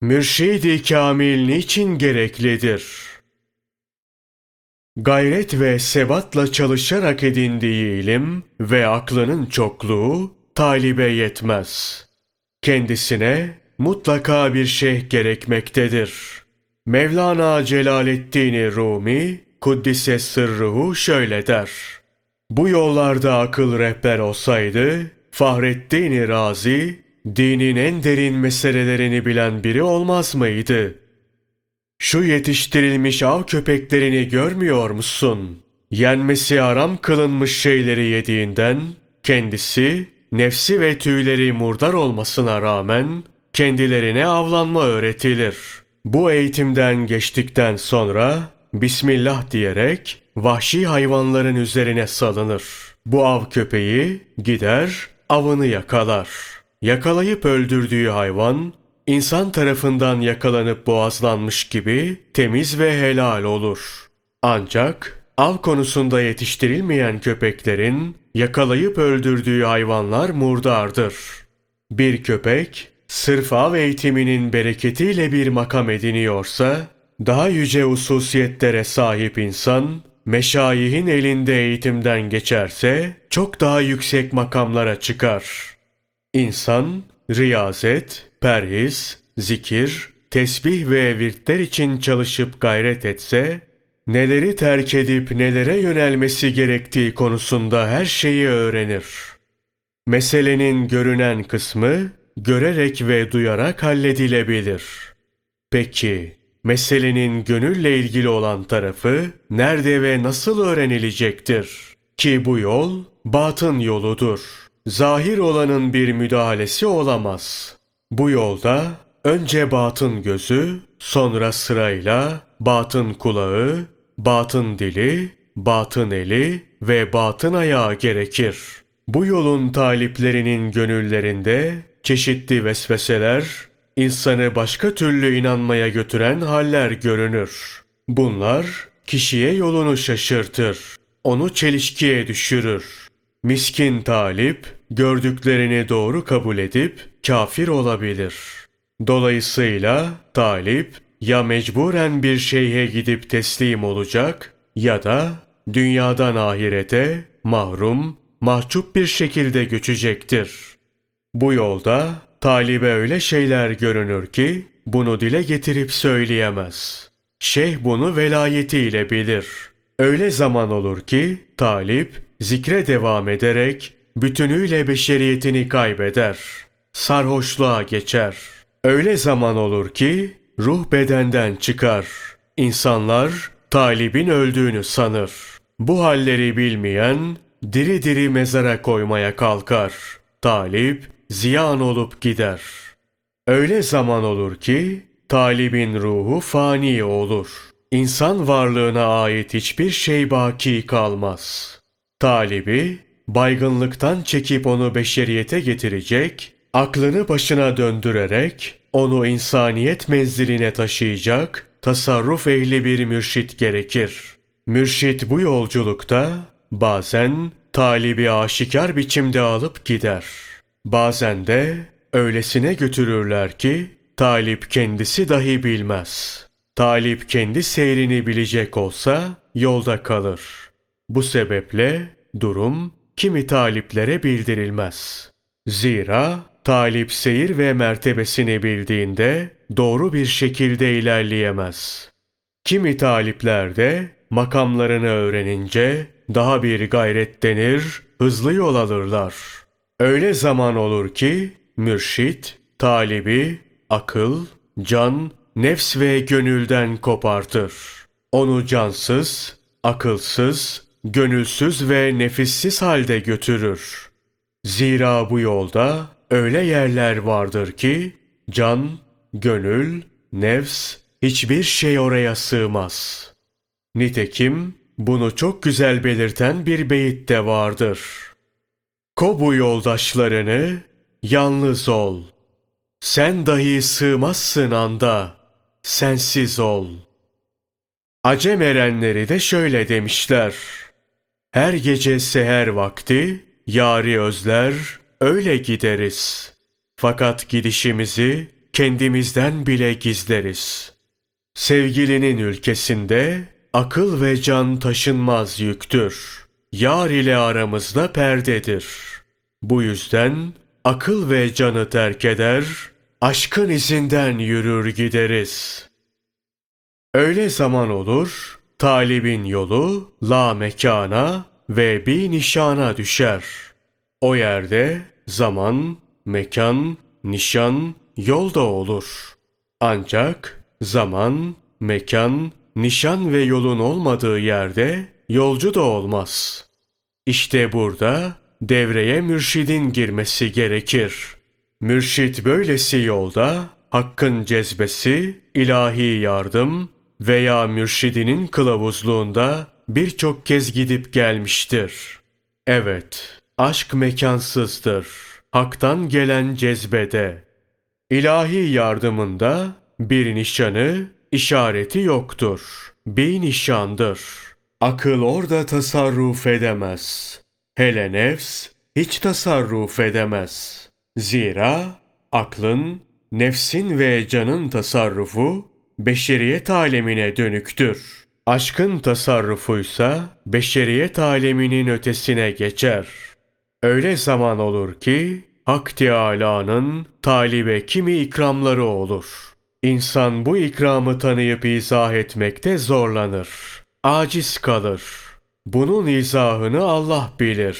Mürşid-i kamil niçin gereklidir? Gayret ve sebatla çalışarak edindiği ilim ve aklının çokluğu talibe yetmez. Kendisine mutlaka bir şeyh gerekmektedir. Mevlana Celaleddin Rumi Kuddise sırruhu şöyle der. Bu yollarda akıl rehber olsaydı Fahreddin Razi dinin en derin meselelerini bilen biri olmaz mıydı? Şu yetiştirilmiş av köpeklerini görmüyor musun? Yenmesi aram kılınmış şeyleri yediğinden kendisi nefsi ve tüyleri murdar olmasına rağmen kendilerine avlanma öğretilir. Bu eğitimden geçtikten sonra Bismillah diyerek vahşi hayvanların üzerine salınır. Bu av köpeği gider avını yakalar. Yakalayıp öldürdüğü hayvan insan tarafından yakalanıp boğazlanmış gibi temiz ve helal olur. Ancak av konusunda yetiştirilmeyen köpeklerin yakalayıp öldürdüğü hayvanlar murdardır. Bir köpek sırf av eğitiminin bereketiyle bir makam ediniyorsa, daha yüce hususiyetlere sahip insan, meşayihin elinde eğitimden geçerse çok daha yüksek makamlara çıkar. İnsan, riyazet, perhiz, zikir, tesbih ve virtler için çalışıp gayret etse, neleri terk edip nelere yönelmesi gerektiği konusunda her şeyi öğrenir. Meselenin görünen kısmı görerek ve duyarak halledilebilir. Peki, meselenin gönülle ilgili olan tarafı nerede ve nasıl öğrenilecektir? Ki bu yol batın yoludur. Zahir olanın bir müdahalesi olamaz. Bu yolda önce batın gözü, sonra sırayla batın kulağı, batın dili, batın eli ve batın ayağı gerekir. Bu yolun taliplerinin gönüllerinde çeşitli vesveseler, insanı başka türlü inanmaya götüren haller görünür. Bunlar kişiye yolunu şaşırtır, onu çelişkiye düşürür. Miskin talip gördüklerini doğru kabul edip kafir olabilir. Dolayısıyla talip ya mecburen bir şeyhe gidip teslim olacak ya da dünyadan ahirete mahrum, mahcup bir şekilde göçecektir. Bu yolda talibe öyle şeyler görünür ki bunu dile getirip söyleyemez. Şeyh bunu velayetiyle bilir. Öyle zaman olur ki talip zikre devam ederek bütünüyle beşeriyetini kaybeder. Sarhoşluğa geçer. Öyle zaman olur ki ruh bedenden çıkar. İnsanlar talibin öldüğünü sanır. Bu halleri bilmeyen diri diri mezara koymaya kalkar. Talip ziyan olup gider. Öyle zaman olur ki talibin ruhu fani olur. İnsan varlığına ait hiçbir şey baki kalmaz. Talibi baygınlıktan çekip onu beşeriyete getirecek, aklını başına döndürerek onu insaniyet menziline taşıyacak tasarruf ehli bir mürşit gerekir. Mürşit bu yolculukta bazen talibi aşikar biçimde alıp gider. Bazen de öylesine götürürler ki talip kendisi dahi bilmez. Talip kendi seyrini bilecek olsa yolda kalır. Bu sebeple durum kimi taliplere bildirilmez. Zira talip seyir ve mertebesini bildiğinde doğru bir şekilde ilerleyemez. Kimi talipler de makamlarını öğrenince daha bir gayret denir, hızlı yol alırlar. Öyle zaman olur ki mürşit, talibi, akıl, can, nefs ve gönülden kopartır. Onu cansız, akılsız, gönülsüz ve nefissiz halde götürür. Zira bu yolda öyle yerler vardır ki can, gönül, nefs hiçbir şey oraya sığmaz. Nitekim bunu çok güzel belirten bir beyit de vardır. Ko bu yoldaşlarını, yalnız ol. Sen dahi sığmazsın anda, sensiz ol. Acem erenleri de şöyle demişler. Her gece seher vakti, yari özler, öyle gideriz. Fakat gidişimizi kendimizden bile gizleriz. Sevgilinin ülkesinde akıl ve can taşınmaz yüktür. Yar ile aramızda perdedir. Bu yüzden akıl ve canı terk eder, aşkın izinden yürür gideriz. Öyle zaman olur, talibin yolu la mekana ve bir nişana düşer. O yerde zaman, mekan, nişan, yol da olur. Ancak zaman, mekan, nişan ve yolun olmadığı yerde yolcu da olmaz. İşte burada devreye mürşidin girmesi gerekir. Mürşit böylesi yolda hakkın cezbesi, ilahi yardım veya mürşidinin kılavuzluğunda birçok kez gidip gelmiştir. Evet, aşk mekansızdır. Hak'tan gelen cezbede. İlahi yardımında bir nişanı, işareti yoktur. Bir nişandır. Akıl orada tasarruf edemez. Hele nefs hiç tasarruf edemez. Zira aklın, nefsin ve canın tasarrufu beşeriyet alemine dönüktür. Aşkın tasarrufuysa beşeriyet aleminin ötesine geçer. Öyle zaman olur ki Hak Teâlâ'nın talibe kimi ikramları olur. İnsan bu ikramı tanıyıp izah etmekte zorlanır. Aciz kalır. Bunun izahını Allah bilir.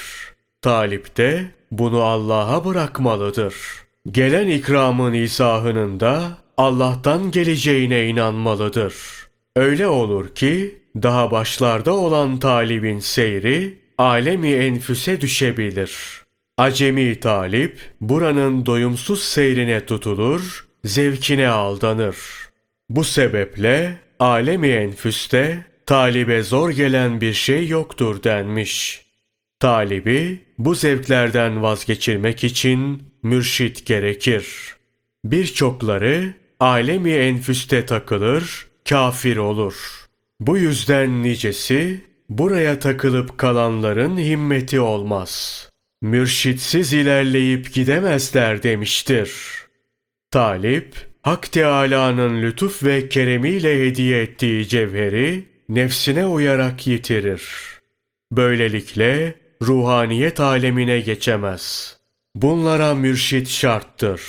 Talip de bunu Allah'a bırakmalıdır. Gelen ikramın izahının da Allah'tan geleceğine inanmalıdır. Öyle olur ki daha başlarda olan talibin seyri alemi enfüse düşebilir. Acemi talip buranın doyumsuz seyrine tutulur, zevkine aldanır. Bu sebeple alemi enfüste talibe zor gelen bir şey yoktur denmiş. Talibi bu zevklerden vazgeçirmek için mürşit gerekir. Birçokları alemi enfüste takılır, kafir olur. Bu yüzden nicesi buraya takılıp kalanların himmeti olmaz. Mürşitsiz ilerleyip gidemezler demiştir. Talip, Hak Teâlâ'nın lütuf ve keremiyle hediye ettiği cevheri nefsine uyarak yitirir. Böylelikle ruhaniyet alemine geçemez. Bunlara mürşit şarttır.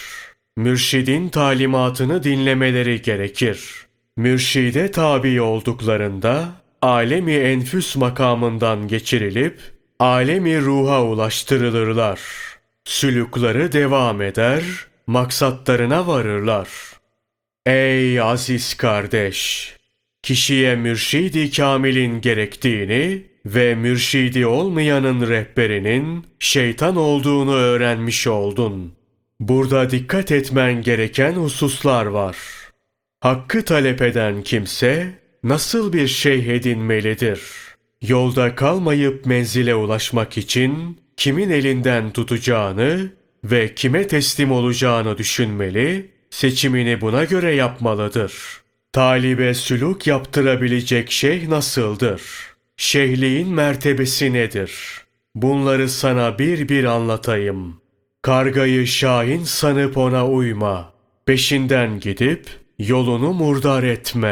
Mürşidin talimatını dinlemeleri gerekir. Mürşide tabi olduklarında alemi enfüs makamından geçirilip alemi ruha ulaştırılırlar. Sülükleri devam eder, maksatlarına varırlar. Ey aziz kardeş! Kişiye mürşidi kamilin gerektiğini ve mürşidi olmayanın rehberinin şeytan olduğunu öğrenmiş oldun. Burada dikkat etmen gereken hususlar var. Hakkı talep eden kimse nasıl bir şeyh edinmelidir? Yolda kalmayıp menzile ulaşmak için kimin elinden tutacağını ve kime teslim olacağını düşünmeli, seçimini buna göre yapmalıdır. Talibe sülük yaptırabilecek şeyh nasıldır? Şeyhliğin mertebesi nedir? Bunları sana bir bir anlatayım. Kargayı şahin sanıp ona uyma. Peşinden gidip yolunu murdar etme.